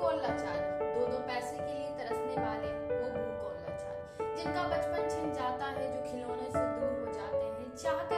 भूख लाचार? दो दो पैसे के लिए तरसने वाले, वो भूख और लाचार? जिनका बचपन छिन जाता है, जो खिलौने से दूर हो जाते हैं, चाहते